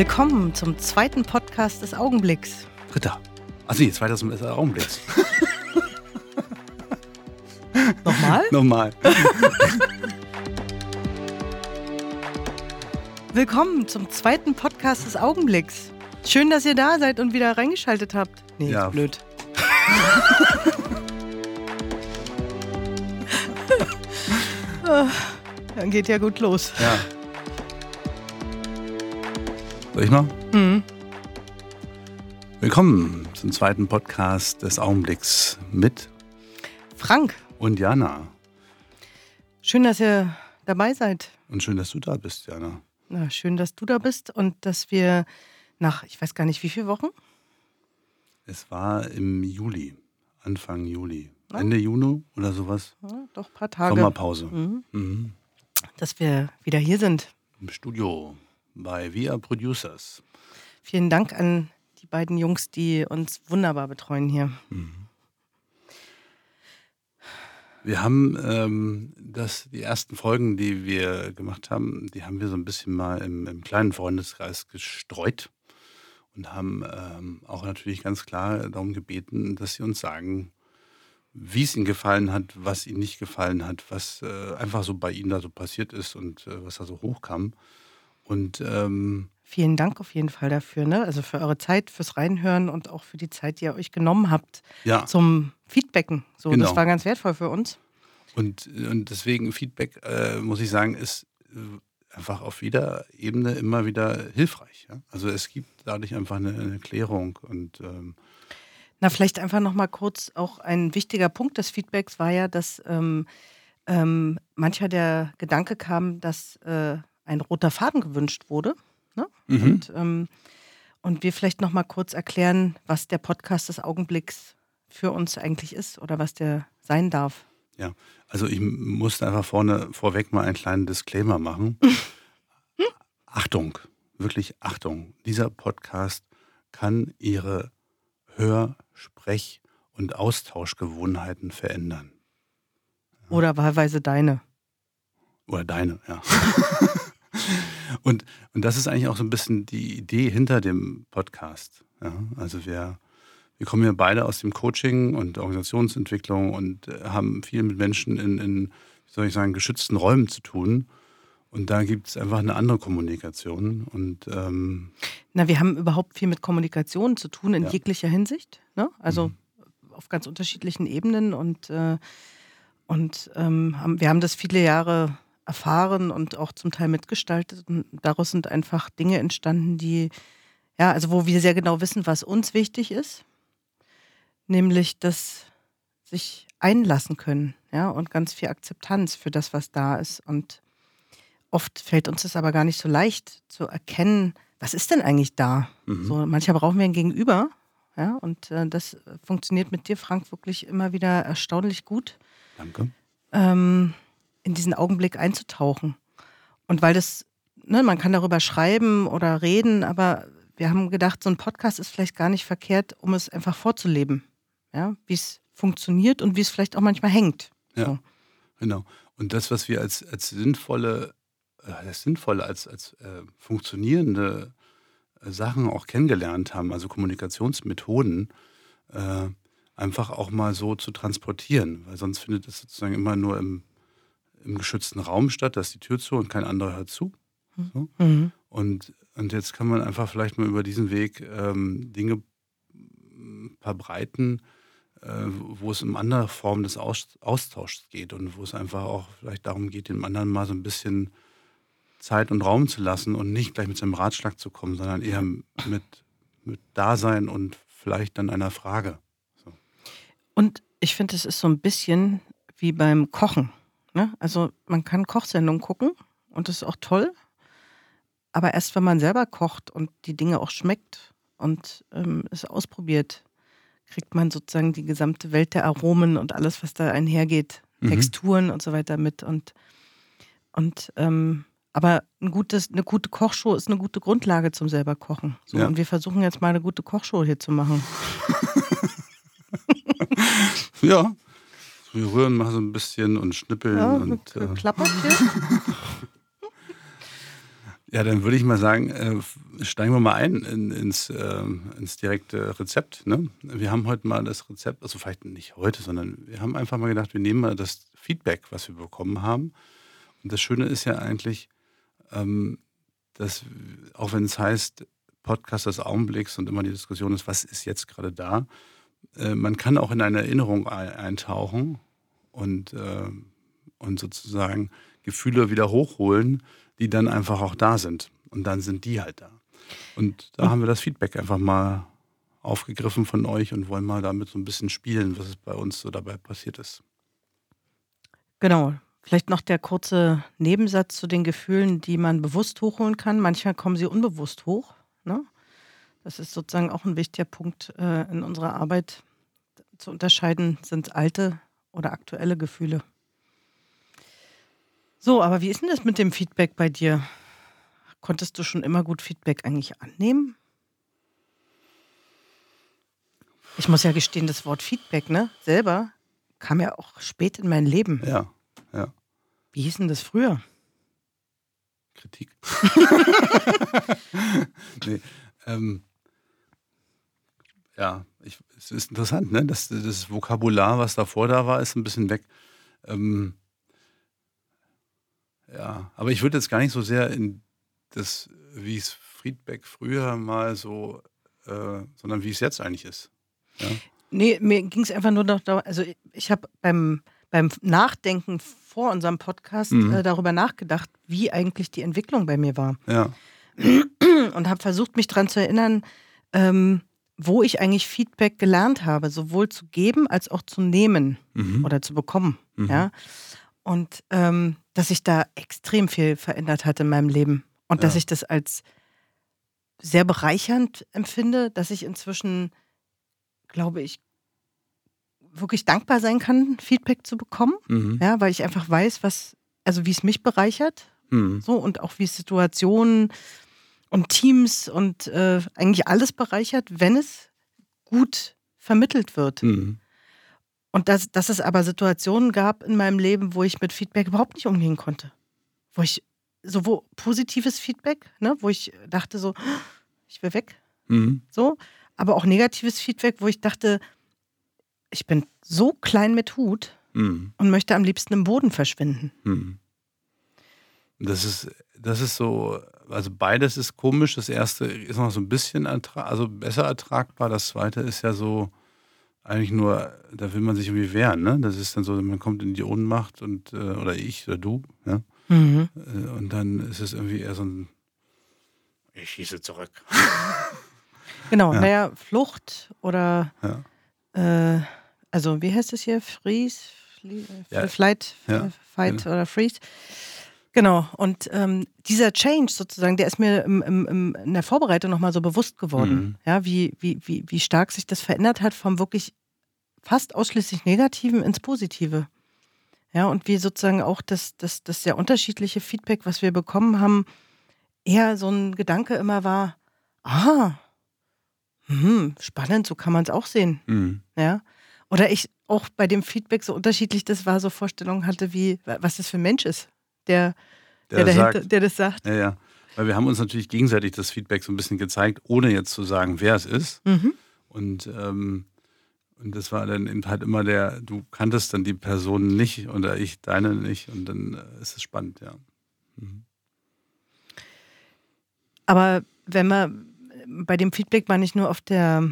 Willkommen zum zweiten Podcast des Augenblicks. Dritter. Also nee, zweiter zum Augenblicks. Nochmal? Nochmal. Willkommen zum zweiten Podcast des Augenblicks. Schön, dass ihr da seid und wieder reingeschaltet habt. Nee, Ja. ist blöd. Dann geht ja gut los. Ja. Soll ich mal? Mhm. Willkommen zum zweiten Podcast des Augenblicks mit Frank, und Jana. schön, dass ihr dabei seid. Und schön, dass du da bist, Jana. Na, schön, dass du da bist und dass wir nach, ich weiß gar nicht, wie viele Wochen? Es war im Juli, Anfang Juli. Ja. Ende Juni oder sowas. Ja, doch ein paar Tage. Sommerpause. Mhm. Mhm. Dass wir wieder hier sind. Im Studio bei Via Producers. Vielen Dank an die beiden Jungs, die uns wunderbar betreuen hier. Wir haben ähm, das, die ersten Folgen, die wir gemacht haben, die haben wir so ein bisschen mal im, im kleinen Freundeskreis gestreut und haben ähm, auch natürlich ganz klar darum gebeten, dass sie uns sagen, wie es ihnen gefallen hat, was ihnen nicht gefallen hat, was äh, einfach so bei ihnen da so passiert ist und äh, was da so hochkam. Und ähm, Vielen Dank auf jeden Fall dafür, ne? Also für eure Zeit, fürs Reinhören und auch für die Zeit, die ihr euch genommen habt ja, zum Feedbacken. So, Genau. das war ganz wertvoll für uns. Und, und deswegen Feedback, äh, muss ich sagen, ist äh, einfach auf jeder Ebene immer wieder hilfreich. Ja? Also es gibt dadurch einfach eine, eine Klärung und ähm, Na, vielleicht einfach noch mal kurz auch ein wichtiger Punkt des Feedbacks war ja, dass ähm, ähm, mancher der Gedanke kam, dass äh, ein roter Faden gewünscht wurde. Ne? Mhm. Und, ähm, und wir vielleicht noch mal kurz erklären, was der Podcast des Augenblicks für uns eigentlich ist oder was der sein darf. ja, also ich musste einfach vorne vorweg mal einen kleinen Disclaimer machen. Achtung, wirklich Achtung. Dieser Podcast kann Ihre Hör-, Sprech- und Austauschgewohnheiten verändern. Oder wahlweise deine. Oder deine, ja. und, und das ist eigentlich auch so ein bisschen die Idee hinter dem Podcast. Ja? Also wir, wir kommen ja beide aus dem Coaching und Organisationsentwicklung und äh, haben viel mit Menschen in, in, wie soll ich sagen, geschützten Räumen zu tun. Und da gibt es einfach eine andere Kommunikation. Und ähm, Na, wir haben überhaupt viel mit Kommunikation zu tun in Ja. jeglicher Hinsicht. Ne? Also Mhm. auf ganz unterschiedlichen Ebenen und, äh, und ähm, haben, wir haben das viele Jahre erfahren und auch zum Teil mitgestaltet. Und daraus sind einfach Dinge entstanden, die, ja, also wo wir sehr genau wissen, was uns wichtig ist. Nämlich das sich einlassen können, ja, und ganz viel Akzeptanz für das, was da ist. Und oft fällt uns das aber gar nicht so leicht zu erkennen, was ist denn eigentlich da? mhm. So, manchmal brauchen wir ein Gegenüber. Ja, und äh, das funktioniert mit dir, Frank, wirklich immer wieder erstaunlich gut, danke. ähm, in diesen Augenblick einzutauchen. Und weil das, ne, man kann darüber schreiben oder reden, aber wir haben gedacht, so ein Podcast ist vielleicht gar nicht verkehrt, um es einfach vorzuleben. Ja, wie es funktioniert und wie es vielleicht auch manchmal hängt. Ja. So. Genau. Und das, was wir als, als sinnvolle, äh, als sinnvolle, als, als äh, funktionierende äh, Sachen auch kennengelernt haben, also Kommunikationsmethoden, äh, einfach auch mal so zu transportieren. Weil sonst findet es sozusagen immer nur im, im geschützten Raum statt, da ist die Tür zu und kein anderer hört zu. So. Mhm. Und, und jetzt kann man einfach vielleicht mal über diesen Weg ähm, Dinge verbreiten, äh, wo es um andere Formen des Aus Austauschs geht und wo es einfach auch vielleicht darum geht, dem anderen mal so ein bisschen Zeit und Raum zu lassen und nicht gleich mit seinem Ratschlag zu kommen, sondern eher mit, mit Dasein und vielleicht dann einer Frage. Und ich finde, es ist so ein bisschen wie beim Kochen. Ne? Also man kann Kochsendungen gucken und das ist auch toll. Aber erst wenn man selber kocht und die Dinge auch schmeckt und ähm, es ausprobiert, kriegt man sozusagen die gesamte Welt der Aromen und alles, was da einhergeht, Mhm. Texturen und so weiter mit. Und, und ähm, aber ein gutes, eine gute Kochshow ist eine gute Grundlage zum selber kochen. So, Ja. Und wir versuchen jetzt mal eine gute Kochshow hier zu machen. Ja, rühren mal so ein bisschen und schnippeln Ja, und äh. Ja, dann würde ich mal sagen, äh, steigen wir mal ein in, ins, äh, ins direkte Rezept. Ne? Wir haben heute mal das Rezept, also vielleicht nicht heute, sondern wir haben einfach mal gedacht, wir nehmen mal das Feedback, was wir bekommen haben. Und das Schöne ist ja eigentlich, ähm, dass auch wenn es heißt, Podcast des Augenblicks und immer die Diskussion ist, was ist jetzt gerade da, äh, man kann auch in eine Erinnerung eintauchen und, äh, und sozusagen Gefühle wieder hochholen, die dann einfach auch da sind. Und dann sind die halt da. Und da haben wir das Feedback einfach mal aufgegriffen von euch und wollen mal damit so ein bisschen spielen, was bei uns so dabei passiert ist. Genau. Vielleicht noch der kurze Nebensatz zu den Gefühlen, die man bewusst hochholen kann. Manchmal kommen sie unbewusst hoch. Ne? Das ist sozusagen auch ein wichtiger Punkt äh, in unserer Arbeit zu unterscheiden, sind es alte oder aktuelle Gefühle. So, aber wie ist denn das mit dem Feedback bei dir? Konntest du schon immer gut Feedback eigentlich annehmen? Ich muss ja gestehen, das Wort Feedback, ne, selber kam ja auch spät in mein Leben. Ja, ja. Wie hieß denn das früher? Kritik. nee, ähm, ja, ich, es ist interessant, ne? Das, das Vokabular, was davor da war, ist ein bisschen weg. Ähm, ja, aber ich würde jetzt gar nicht so sehr in das, wie es Friedbeck früher mal so, äh, sondern wie es jetzt eigentlich ist. Ja? Nee, mir ging es einfach nur noch darum, also ich habe beim, beim Nachdenken vor unserem Podcast mhm. äh, darüber nachgedacht, wie eigentlich die Entwicklung bei mir war. Ja. Und habe versucht, mich daran zu erinnern, ähm, wo ich eigentlich Feedback gelernt habe, sowohl zu geben als auch zu nehmen mhm. oder zu bekommen. Mhm. Ja. Und ähm, dass sich da extrem viel verändert hat in meinem Leben. Und ja. dass ich das als sehr bereichernd empfinde, dass ich inzwischen, glaube ich, wirklich dankbar sein kann, Feedback zu bekommen. Mhm. Ja, weil ich einfach weiß, was, also wie es mich bereichert. Mhm. So und auch wie Situationen und Teams und äh, eigentlich alles bereichert, wenn es gut vermittelt wird. Mhm. Und dass, dass es aber Situationen gab in meinem Leben, wo ich mit Feedback überhaupt nicht umgehen konnte. Wo ich sowohl positives Feedback, ne, wo ich dachte so, ich will weg. Mhm. So, aber auch negatives Feedback, wo ich dachte, ich bin so klein mit Hut mhm. und möchte am liebsten im Boden verschwinden. Mhm. Das ist, das ist so, also beides ist komisch. Das erste ist noch so ein bisschen also besser ertragbar. Das zweite ist ja so, eigentlich nur, da will man sich irgendwie wehren, ne? Das ist dann so, man kommt in die Ohnmacht und, äh, oder ich oder du, ja. Mhm. Äh, und dann ist es irgendwie eher so ein, ich schieße zurück. Genau, ja. naja, Flucht oder, ja. äh, also wie heißt es hier? Freeze? Flie ja. Flight, Fight oder Freeze? Genau, und ähm, dieser Change sozusagen, der ist mir im, im, in der Vorbereitung nochmal so bewusst geworden, mhm. ja, wie, wie, wie, wie stark sich das verändert hat vom wirklich fast ausschließlich Negativen ins Positive. Ja, und wie sozusagen auch das, das, das sehr unterschiedliche Feedback, was wir bekommen haben, eher so ein Gedanke immer war, ah, hm, spannend, so kann man es auch sehen. Mhm. Ja. Oder ich auch bei dem Feedback so unterschiedlich das war, so Vorstellungen hatte, wie, was das für ein Mensch ist der, der, der, dahinter, der das sagt. Ja, ja. Weil wir haben uns natürlich gegenseitig das Feedback so ein bisschen gezeigt, ohne jetzt zu sagen, wer es ist. Mhm. Und, ähm, und das war dann eben halt immer der, du kanntest dann die Person nicht oder ich deine nicht und dann äh, ist es spannend, ja. Mhm. Aber wenn man bei dem Feedback mal nicht nur auf der,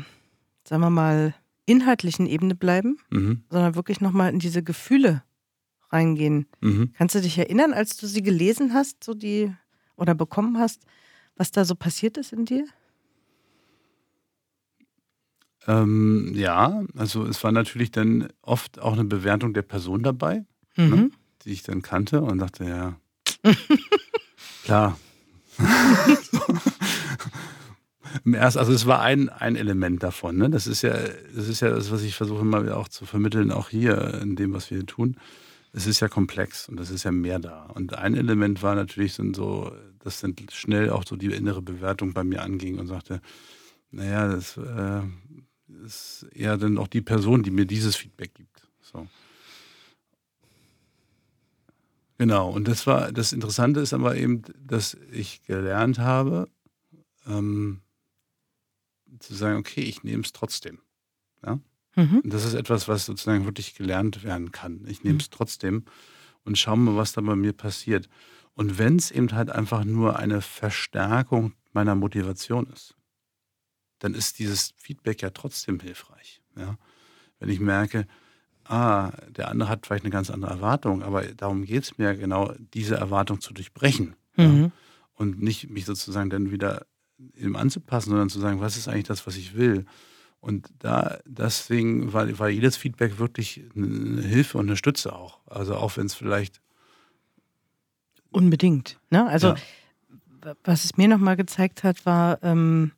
sagen wir mal, inhaltlichen Ebene bleiben, mhm. sondern wirklich nochmal in diese Gefühle reingehen. Mhm. Kannst du dich erinnern, als du sie gelesen hast, so die oder bekommen hast, was da so passiert ist in dir? Ähm, ja, also es war natürlich dann oft auch eine Bewertung der Person dabei, ne, mhm. ne, die ich dann kannte und dachte, ja, klar. Erst, also es war ein, ein Element davon. Ne? Das ist ja, das ist ja das, was ich versuche immer auch zu vermitteln, auch hier in dem, was wir hier tun es ist ja komplex und es ist ja mehr da. Und ein Element war natürlich so, dass dann schnell auch so die innere Bewertung bei mir anging und sagte, naja, das äh, ist eher dann auch die Person, die mir dieses Feedback gibt. So. Genau, und das war, das Interessante ist aber eben, dass ich gelernt habe, ähm, zu sagen, okay, ich nehme es trotzdem. Ja? Mhm. Das ist etwas, was sozusagen wirklich gelernt werden kann. Ich nehme es Mhm. trotzdem und schaue mal, was da bei mir passiert. Und wenn es eben halt einfach nur eine Verstärkung meiner Motivation ist, dann ist dieses Feedback ja trotzdem hilfreich. Ja? Wenn ich merke, ah, der andere hat vielleicht eine ganz andere Erwartung, aber darum geht es mir ja genau, diese Erwartung zu durchbrechen. Ja? Mhm. Und nicht mich sozusagen dann wieder ihm anzupassen, sondern zu sagen, was ist eigentlich das, was ich will. Und da deswegen war, war jedes Feedback wirklich eine Hilfe und eine Stütze auch. Also auch wenn es vielleicht Unbedingt. Ne? Also, Ja. wa- was es mir nochmal gezeigt hat, war, ähm,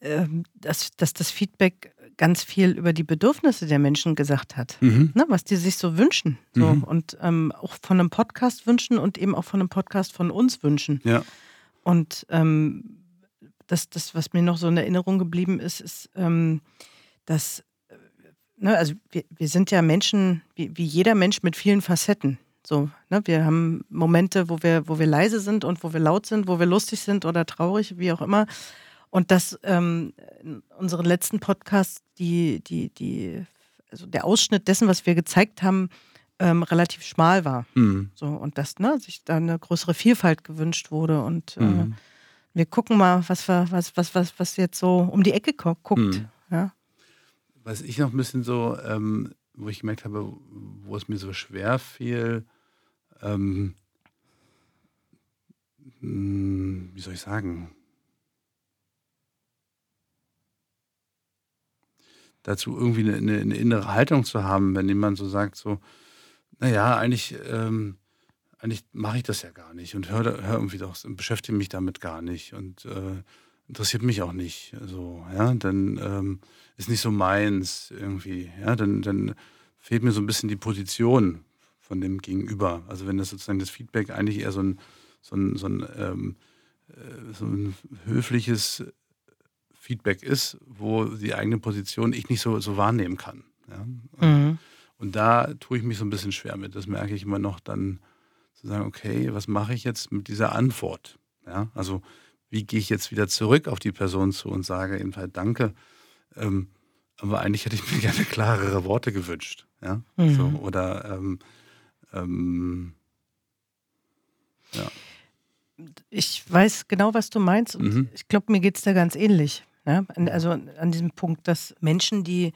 ähm, dass, dass das Feedback ganz viel über die Bedürfnisse der Menschen gesagt hat. Mhm. Ne, was die sich so wünschen. So. Mhm. Und ähm, auch von einem Podcast wünschen und eben auch von einem Podcast von uns wünschen. ja, Und ähm, das, das, was mir noch so in Erinnerung geblieben ist, ist, ähm, dass, äh, ne, also wir, wir sind ja Menschen, wie, wie jeder Mensch mit vielen Facetten. So, ne, wir haben Momente, wo wir, wo wir leise sind und wo wir laut sind, wo wir lustig sind oder traurig, wie auch immer. Und dass ähm, in unseren letzten Podcasts die, die, die, also der Ausschnitt dessen, was wir gezeigt haben, ähm, relativ schmal war. mhm. So, und dass ne, sich da eine größere Vielfalt gewünscht wurde. Und äh, Mhm. Wir gucken mal, was, wir, was, was, was, was jetzt so um die Ecke gu- guckt. Mhm. Ja. was ich noch ein bisschen so, ähm, wo ich gemerkt habe, wo es mir so schwer fiel, ähm, mh, wie soll ich sagen, dazu irgendwie eine, eine, eine innere Haltung zu haben, wenn jemand so sagt, so, naja, eigentlich, ähm, eigentlich mache ich das ja gar nicht und höre hör irgendwie doch, beschäftige mich damit gar nicht und äh, interessiert mich auch nicht. So, ja, dann ähm, ist nicht so meins irgendwie. Ja, dann, dann fehlt mir so ein bisschen die Position von dem Gegenüber. Also wenn das sozusagen das Feedback eigentlich eher so ein, so ein, so ein, ähm, äh, so ein höfliches Feedback ist, wo die eigene Position ich nicht so, so wahrnehmen kann. Ja? Mhm. Und da tue ich mich so ein bisschen schwer mit. Das merke ich immer noch dann zu sagen, okay, was mache ich jetzt mit dieser Antwort? Ja, also wie gehe ich jetzt wieder zurück auf die Person zu und sage eben halt Danke. Ähm, aber eigentlich hätte ich mir gerne klarere Worte gewünscht. Ja, Mhm. so, oder ähm, ähm, ja. Ich weiß genau, was du meinst. Und Mhm. ich glaube, mir geht es da ganz ähnlich. An- Also an diesem Punkt, dass Menschen, die,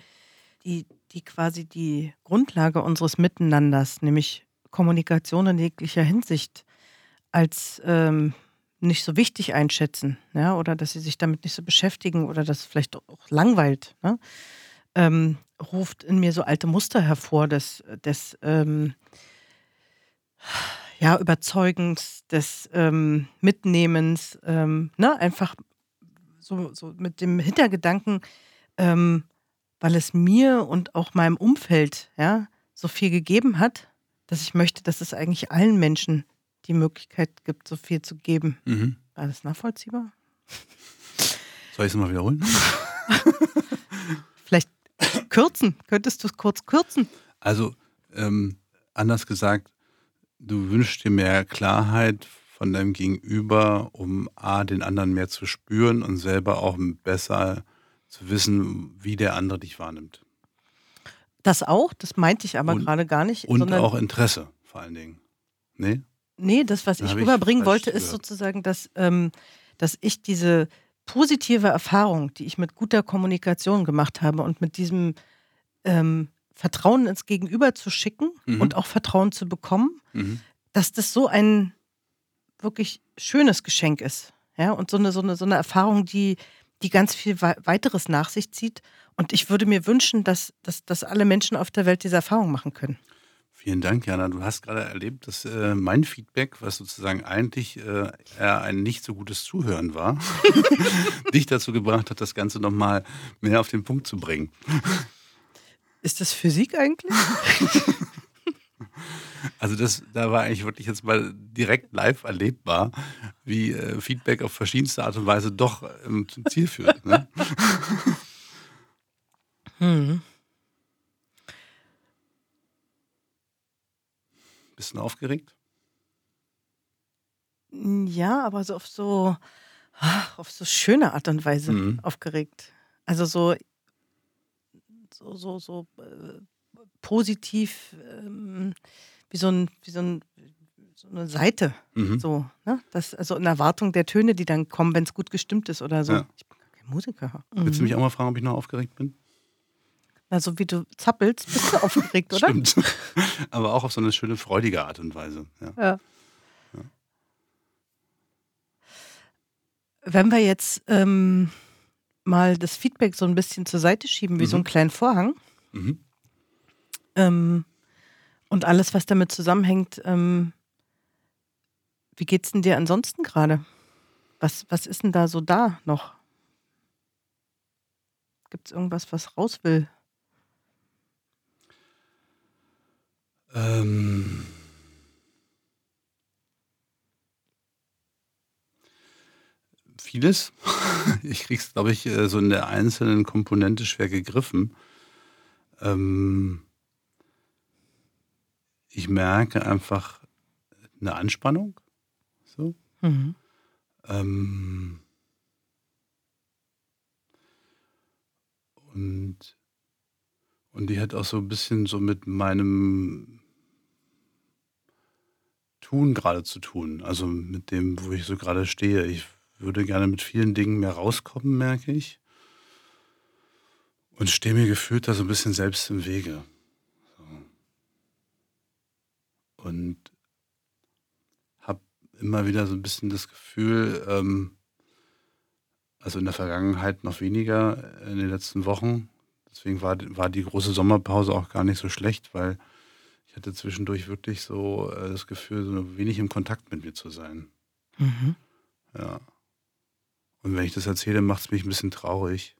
die, die quasi die Grundlage unseres Miteinanders, nämlich Kommunikation in jeglicher Hinsicht, als ähm, nicht so wichtig einschätzen, ja, oder dass sie sich damit nicht so beschäftigen oder das vielleicht auch langweilt, ne? ähm, ruft in mir so alte Muster hervor des, des ähm, ja, Überzeugens, des ähm, Mitnehmens, ähm, ne? einfach so, so mit dem Hintergedanken, ähm, weil es mir und auch meinem Umfeld ja, so viel gegeben hat, dass ich möchte, dass es eigentlich allen Menschen die Möglichkeit gibt, so viel zu geben. Mhm. War das nachvollziehbar? Soll ich es mal wiederholen? Vielleicht kürzen. Könntest du es kurz kürzen? Also ähm, anders gesagt, du wünschst dir mehr Klarheit von deinem Gegenüber, um A, den anderen mehr zu spüren und selber auch besser zu wissen, wie der andere dich wahrnimmt. Das auch, das meinte ich aber Und- gerade gar nicht. Und auch Interesse vor allen Dingen. Nee? Nee, das, was Da ich ich rüberbringen falsch wollte, ist sozusagen, dass, ähm, dass ich diese positive Erfahrung, die ich mit guter Kommunikation gemacht habe und mit diesem ähm, Vertrauen ins Gegenüber zu schicken Mhm. und auch Vertrauen zu bekommen, Mhm. dass das so ein wirklich schönes Geschenk ist. Ja, und so eine, so eine, so eine Erfahrung, die, die ganz viel wei- weiteres nach sich zieht. Und ich würde mir wünschen, dass, dass, dass alle Menschen auf der Welt diese Erfahrung machen können. Vielen Dank, Jana. Du hast gerade erlebt, dass äh, mein Feedback, was sozusagen eigentlich äh, eher ein nicht so gutes Zuhören war, dich dazu gebracht hat, das Ganze nochmal mehr auf den Punkt zu bringen. Ist das Physik eigentlich? Also das, da war eigentlich wirklich jetzt mal direkt live erlebbar, wie äh, Feedback auf verschiedenste Art und Weise doch ähm, zum Ziel führt. Ne? Hm. Du aufgeregt? Ja, aber so auf so, ach, auf so schöne Art und Weise Mhm. aufgeregt. Also so, so, so, so äh, positiv, ähm, wie so ein, wie so ein, so eine Seite. Mhm. So, ne? Das, also in Erwartung der Töne, die dann kommen, wenn es gut gestimmt ist oder so. Ja. Ich bin gar kein Musiker. Willst du Mhm. mich auch mal fragen, ob ich noch aufgeregt bin? Na, so wie du zappelst, bist du aufgeregt, oder? Stimmt. Aber auch auf so eine schöne, freudige Art und Weise. Ja. Ja. Wenn wir jetzt ähm, mal das Feedback so ein bisschen zur Seite schieben, wie so einen Mhm. kleinen Vorhang, Mhm. Ähm, und alles, was damit zusammenhängt, ähm, wie geht's denn dir ansonsten gerade? Was, was ist denn da so da noch? Gibt es irgendwas, was raus will? Ähm, vieles. Ich krieg's, glaube ich, äh, so in der einzelnen Komponente schwer gegriffen. Ähm, ich merke einfach eine Anspannung. So. Mhm. Ähm, und, und die hat auch so ein bisschen so mit meinem Tun gerade zu tun. Also mit dem, wo ich so gerade stehe. Ich würde gerne mit vielen Dingen mehr rauskommen, merke ich. Und stehe mir gefühlt da so ein bisschen selbst im Wege. So. Und habe immer wieder so ein bisschen das Gefühl, ähm, also in der Vergangenheit noch weniger, in den letzten Wochen. Deswegen war, war die große Sommerpause auch gar nicht so schlecht, weil ich hatte zwischendurch wirklich so äh, das Gefühl, so wenig im Kontakt mit mir zu sein. Mhm. Ja. Und wenn ich das erzähle, macht es mich ein bisschen traurig,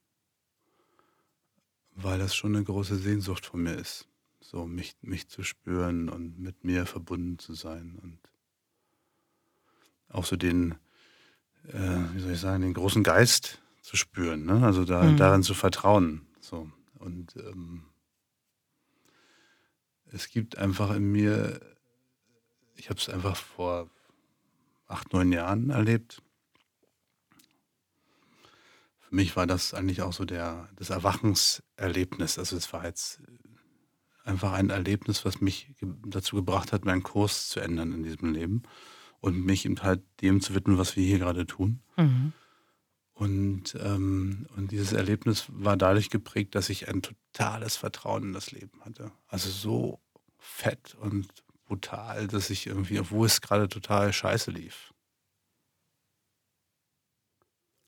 weil das schon eine große Sehnsucht von mir ist. So mich, mich zu spüren und mit mir verbunden zu sein und auch so den, äh, wie soll ich sagen, den großen Geist zu spüren, ne? also da, Mhm. darin zu vertrauen. So. Und ähm, es gibt einfach in mir, ich habe es einfach vor acht, neun Jahren erlebt. Für mich war das eigentlich auch so der, das Erwachenserlebnis. Also es war jetzt einfach ein Erlebnis, was mich dazu gebracht hat, meinen Kurs zu ändern in diesem Leben und mich eben halt dem zu widmen, was wir hier gerade tun. Mhm. Und, ähm, und dieses Erlebnis war dadurch geprägt, dass ich ein totales Vertrauen in das Leben hatte. Also so fett und brutal, dass ich irgendwie, obwohl es gerade total scheiße lief.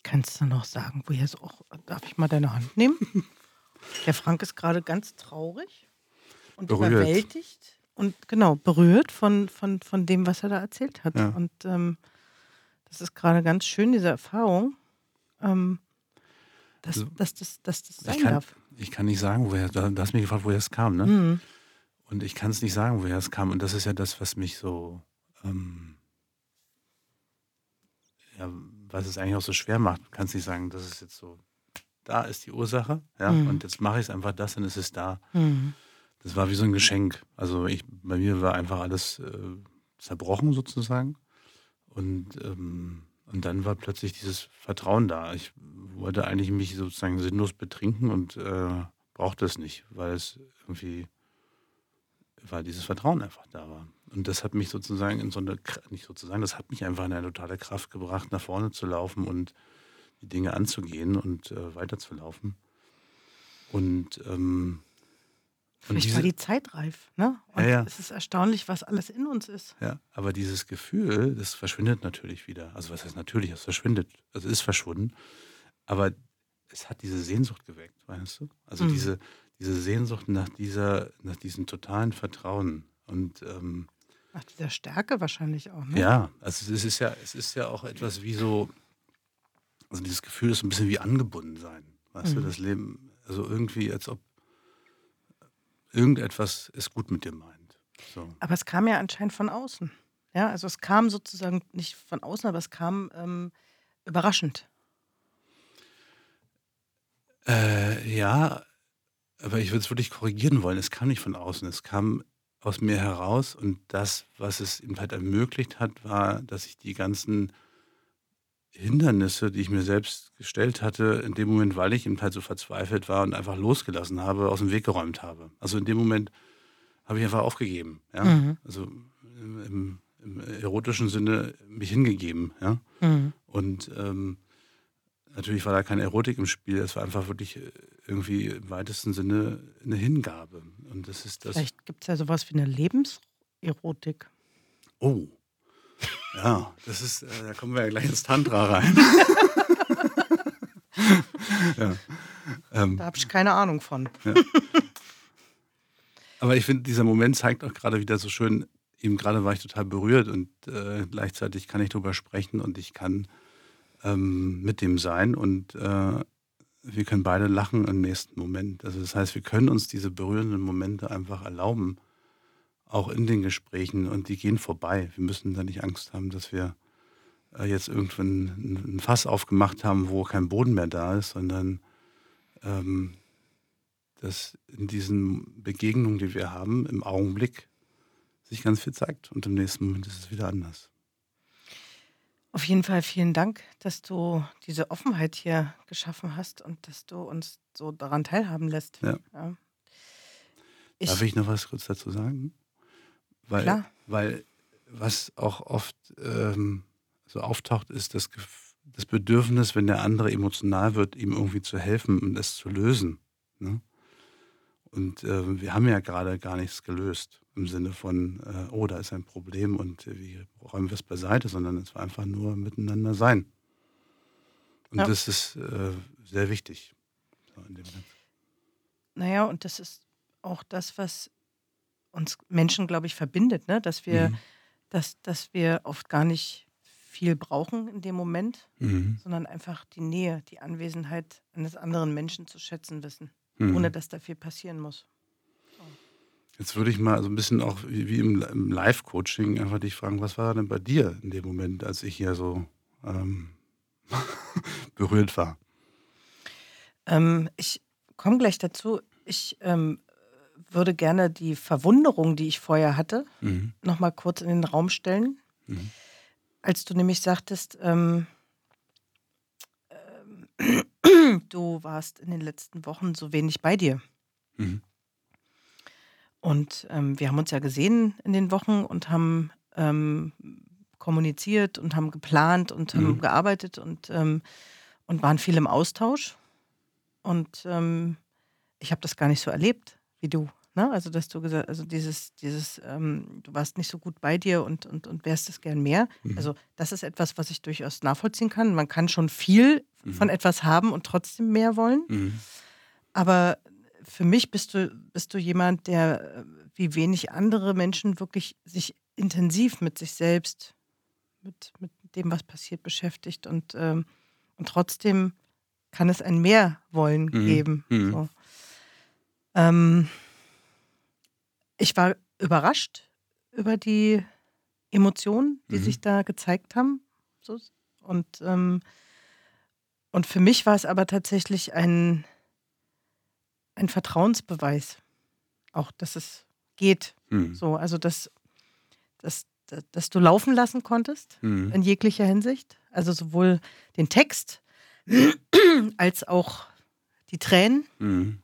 Kannst du noch sagen, woher es auch. Darf ich mal deine Hand nehmen? Der Frank ist gerade ganz traurig und Berührt. überwältigt und genau, berührt von, von, von dem, was er da erzählt hat. Ja. Und ähm, das ist gerade ganz schön, diese Erfahrung, ähm, dass, Also, dass, das, dass das sein Ich kann, darf. ich kann nicht sagen, woher, du hast mich gefragt, woher es kam, ne? Mhm. Und ich kann es nicht sagen, woher es kam. Und das ist ja das, was mich so, ähm, ja, was es eigentlich auch so schwer macht. Du kannst nicht sagen, das ist jetzt so, da ist die Ursache, ja, Mhm. und jetzt mache ich es einfach das, dann ist es da. Mhm. Das war wie so ein Geschenk. Also ich, bei mir war einfach alles äh, zerbrochen sozusagen. Und, ähm, und dann war plötzlich dieses Vertrauen da. Ich wollte eigentlich mich sozusagen sinnlos betrinken und äh, brauchte es nicht, weil es irgendwie, weil dieses Vertrauen einfach da war. Und das hat mich sozusagen in so eine, nicht sozusagen, das hat mich einfach in eine totale Kraft gebracht, nach vorne zu laufen und die Dinge anzugehen und äh, weiterzulaufen. Und ähm, Vielleicht diese- war die Zeit reif. Ne? Und Ja, ja. es ist erstaunlich, was alles in uns ist. Ja, aber dieses Gefühl, das verschwindet natürlich wieder. Also was heißt natürlich, es verschwindet. Also es ist verschwunden. Aber es hat diese Sehnsucht geweckt, weißt du? Also Mhm. diese, diese Sehnsucht nach dieser, nach diesem totalen Vertrauen. Und ähm, Nach dieser Stärke wahrscheinlich auch. Ne? ja, also es ist ja, es ist ja auch etwas wie so, also dieses Gefühl ist ein bisschen wie angebunden sein. Weißt du, Mhm. das Leben, also irgendwie, als ob irgendetwas es gut mit dir meint. So. Aber es kam ja anscheinend von außen. Ja, also es kam sozusagen nicht von außen, aber es kam ähm, überraschend. Äh, ja, aber ich würde es wirklich korrigieren wollen. Es kam nicht von außen, es kam aus mir heraus und das, was es ihm halt ermöglicht hat, war, dass ich die ganzen Hindernisse, die ich mir selbst gestellt hatte, in dem Moment, weil ich eben halt so verzweifelt war und einfach losgelassen habe, aus dem Weg geräumt habe. Also in dem Moment habe ich einfach aufgegeben. Ja? Mhm. Also im, im, erotischen Sinne mich hingegeben. Ja? Mhm. Und ähm, natürlich war da keine Erotik im Spiel, es war einfach wirklich äh, irgendwie im weitesten Sinne eine Hingabe. Und das ist das. Vielleicht gibt es ja sowas wie eine Lebenserotik. Oh. Ja, das ist, äh, da kommen wir ja gleich ins Tantra rein. ja. ähm, da habe ich keine Ahnung von. Ja. Aber ich finde, dieser Moment zeigt auch gerade wieder so schön, eben gerade war ich total berührt und äh, gleichzeitig kann ich darüber sprechen und ich kann ähm, mit dem sein und äh, wir können beide lachen im nächsten Moment. Also das heißt, wir können uns diese berührenden Momente einfach erlauben auch in den Gesprächen und die gehen vorbei. Wir müssen da nicht Angst haben, dass wir äh, jetzt irgendwann ein Fass aufgemacht haben, wo kein Boden mehr da ist, sondern ähm, dass in diesen Begegnungen, die wir haben, im Augenblick sich ganz viel zeigt und im nächsten Moment ist es wieder anders. Auf jeden Fall vielen Dank, dass du diese Offenheit hier geschaffen hast und dass du uns so daran teilhaben lässt. Ja. Ja. Ich Darf ich noch was kurz dazu sagen? Weil, Klar. weil was auch oft ähm, so auftaucht, ist das, das Bedürfnis, wenn der andere emotional wird, ihm irgendwie zu helfen und es zu lösen. Ne? Und äh, wir haben ja gerade gar nichts gelöst im Sinne von, äh, oh, da ist ein Problem und äh, wie räumen wir es beiseite, sondern es war einfach nur miteinander sein. Und ja. das ist äh, sehr wichtig. So naja, und das ist auch das, was uns Menschen, glaube ich, verbindet, ne? dass, wir, mhm. dass, dass wir oft gar nicht viel brauchen in dem Moment, mhm. sondern einfach die Nähe, die Anwesenheit eines anderen Menschen zu schätzen wissen, mhm. ohne dass da viel passieren muss. Jetzt würde ich mal so ein bisschen auch wie, wie im, im Live-Coaching einfach dich fragen, was war denn bei dir in dem Moment, als ich hier so ähm, berührt war? Ähm, ich komme gleich dazu. Ich ähm, würde gerne die Verwunderung, die ich vorher hatte, mhm. nochmal kurz in den Raum stellen. Mhm. Als du nämlich sagtest, ähm, äh, du warst in den letzten Wochen so wenig bei dir. Mhm. Und ähm, wir haben uns ja gesehen in den Wochen und haben ähm, kommuniziert und haben geplant und haben mhm. gearbeitet und, ähm, und waren viel im Austausch. Und ähm, ich habe das gar nicht so erlebt wie du. Ne? Also, dass du gesagt also dieses, dieses, ähm, du warst nicht so gut bei dir und, und, und wärst es gern mehr. Mhm. Also, das ist etwas, was ich durchaus nachvollziehen kann. Man kann schon viel mhm. von etwas haben und trotzdem mehr wollen. Mhm. Aber für mich bist du, bist du jemand, der äh, wie wenig andere Menschen wirklich sich intensiv mit sich selbst, mit, mit dem, was passiert, beschäftigt und, ähm, und trotzdem kann es ein Mehr wollen mhm. geben. Mhm. So. Ähm, ich war überrascht über die Emotionen, die mhm. sich da gezeigt haben. Und, ähm, und für mich war es aber tatsächlich ein, ein Vertrauensbeweis. Auch, dass es geht. Mhm. So, also, dass, dass, dass du laufen lassen konntest mhm. in jeglicher Hinsicht. Also sowohl den Text als auch die Tränen. Mhm.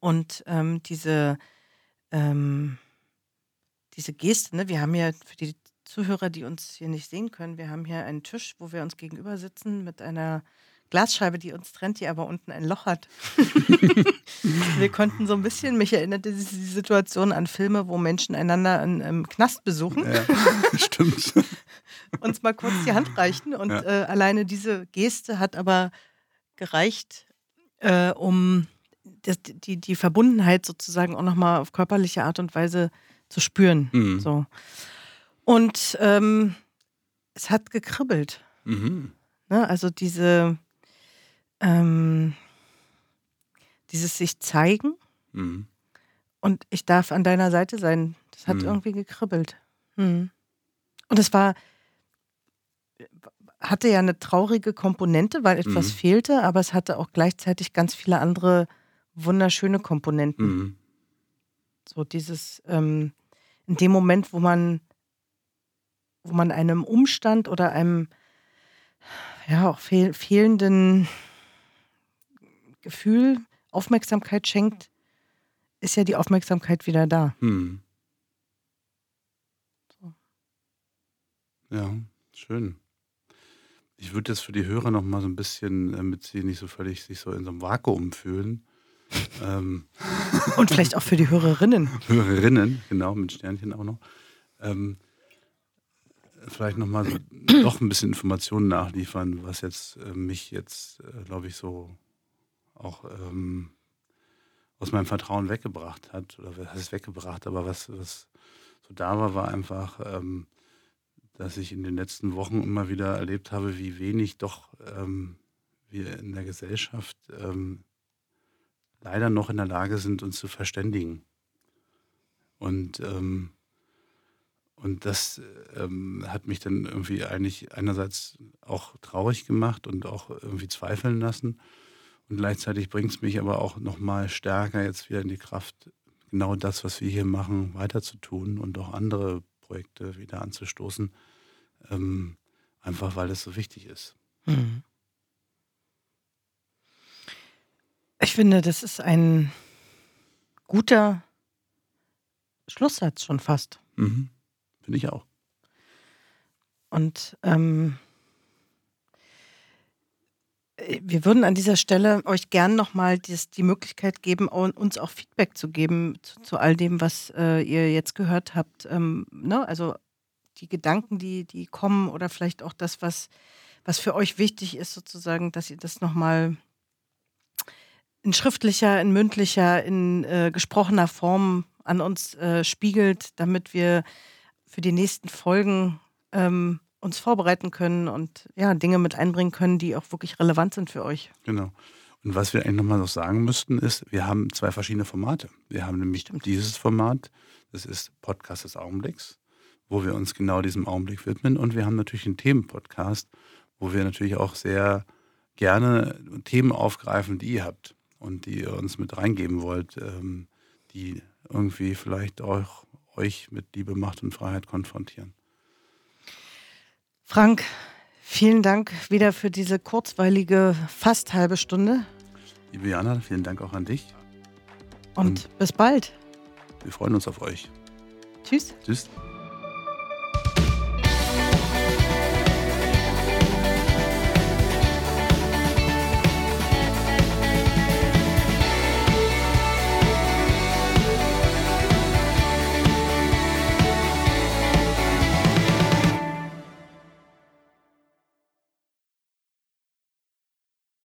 Und ähm, diese, ähm, diese Geste, ne? wir haben ja für die Zuhörer, die uns hier nicht sehen können, wir haben hier einen Tisch, wo wir uns gegenüber sitzen mit einer Glasscheibe, die uns trennt, die aber unten ein Loch hat. wir konnten so ein bisschen, mich erinnert die Situation an Filme, wo Menschen einander in, im Knast besuchen. Ja, stimmt. uns mal kurz die Hand reichen. Und ja. äh, alleine diese Geste hat aber gereicht, äh, um das, die, die Verbundenheit sozusagen auch nochmal auf körperliche Art und Weise zu spüren. Mhm. So. Und ähm, es hat gekribbelt. Mhm. Ne? Also diese, ähm, dieses sich zeigen mhm. und ich darf an deiner Seite sein. Das hat mhm. irgendwie gekribbelt. Mhm. Und es war, hatte ja eine traurige Komponente, weil etwas mhm. fehlte, aber es hatte auch gleichzeitig ganz viele andere wunderschöne Komponenten. Mhm. So dieses, ähm, in dem Moment, wo man, wo man einem Umstand oder einem, ja, auch fehl, fehlenden Gefühl, Aufmerksamkeit schenkt, ist ja die Aufmerksamkeit wieder da. Hm. So. Ja, schön. Ich würde jetzt für die Hörer noch mal so ein bisschen, damit sie nicht so völlig sich so in so einem Vakuum fühlen. Ähm. Und vielleicht auch für die Hörerinnen. Hörerinnen, genau, mit Sternchen auch noch. Ähm, vielleicht noch mal so, doch ein bisschen Informationen nachliefern, was jetzt äh, mich jetzt, äh, glaube ich, so auch ähm, aus meinem Vertrauen weggebracht hat. Oder was heißt weggebracht, aber was, was so da war, war einfach ähm, dass ich in den letzten Wochen immer wieder erlebt habe, wie wenig doch ähm, wir in der Gesellschaft ähm, leider noch in der Lage sind, uns zu verständigen. Und, ähm, und das ähm, hat mich dann irgendwie eigentlich einerseits auch traurig gemacht und auch irgendwie zweifeln lassen. Und gleichzeitig bringt es mich aber auch nochmal stärker jetzt wieder in die Kraft, genau das, was wir hier machen, weiterzutun und auch andere Projekte wieder anzustoßen, ähm, einfach weil es so wichtig ist. Mhm. Ich finde, das ist ein guter Schlusssatz schon fast. Mhm. Finde ich auch. Und ähm, wir würden an dieser Stelle euch gern nochmal die Möglichkeit geben, uns auch Feedback zu geben zu, zu all dem, was äh, ihr jetzt gehört habt. Ähm, ne? Also die Gedanken, die, die kommen oder vielleicht auch das, was, was für euch wichtig ist, sozusagen, dass ihr das nochmal in schriftlicher, in mündlicher, in äh, gesprochener Form an uns äh, spiegelt, damit wir für die nächsten Folgen ähm, uns vorbereiten können und ja, Dinge mit einbringen können, die auch wirklich relevant sind für euch. Genau. Und was wir eigentlich nochmal noch sagen müssten, ist, wir haben zwei verschiedene Formate. Wir haben nämlich Stimmt. dieses Format, das ist Podcast des Augenblicks wo wir uns genau diesem Augenblick widmen. Und wir haben natürlich einen Themenpodcast, wo wir natürlich auch sehr gerne Themen aufgreifen, die ihr habt und die ihr uns mit reingeben wollt, ähm, die irgendwie vielleicht auch euch mit Liebe, Macht und Freiheit konfrontieren. Frank, vielen Dank wieder für diese kurzweilige, fast halbe Stunde. Liebe Jana, vielen Dank auch an dich. Und, und bis bald. Wir freuen uns auf euch. Tschüss. Tschüss.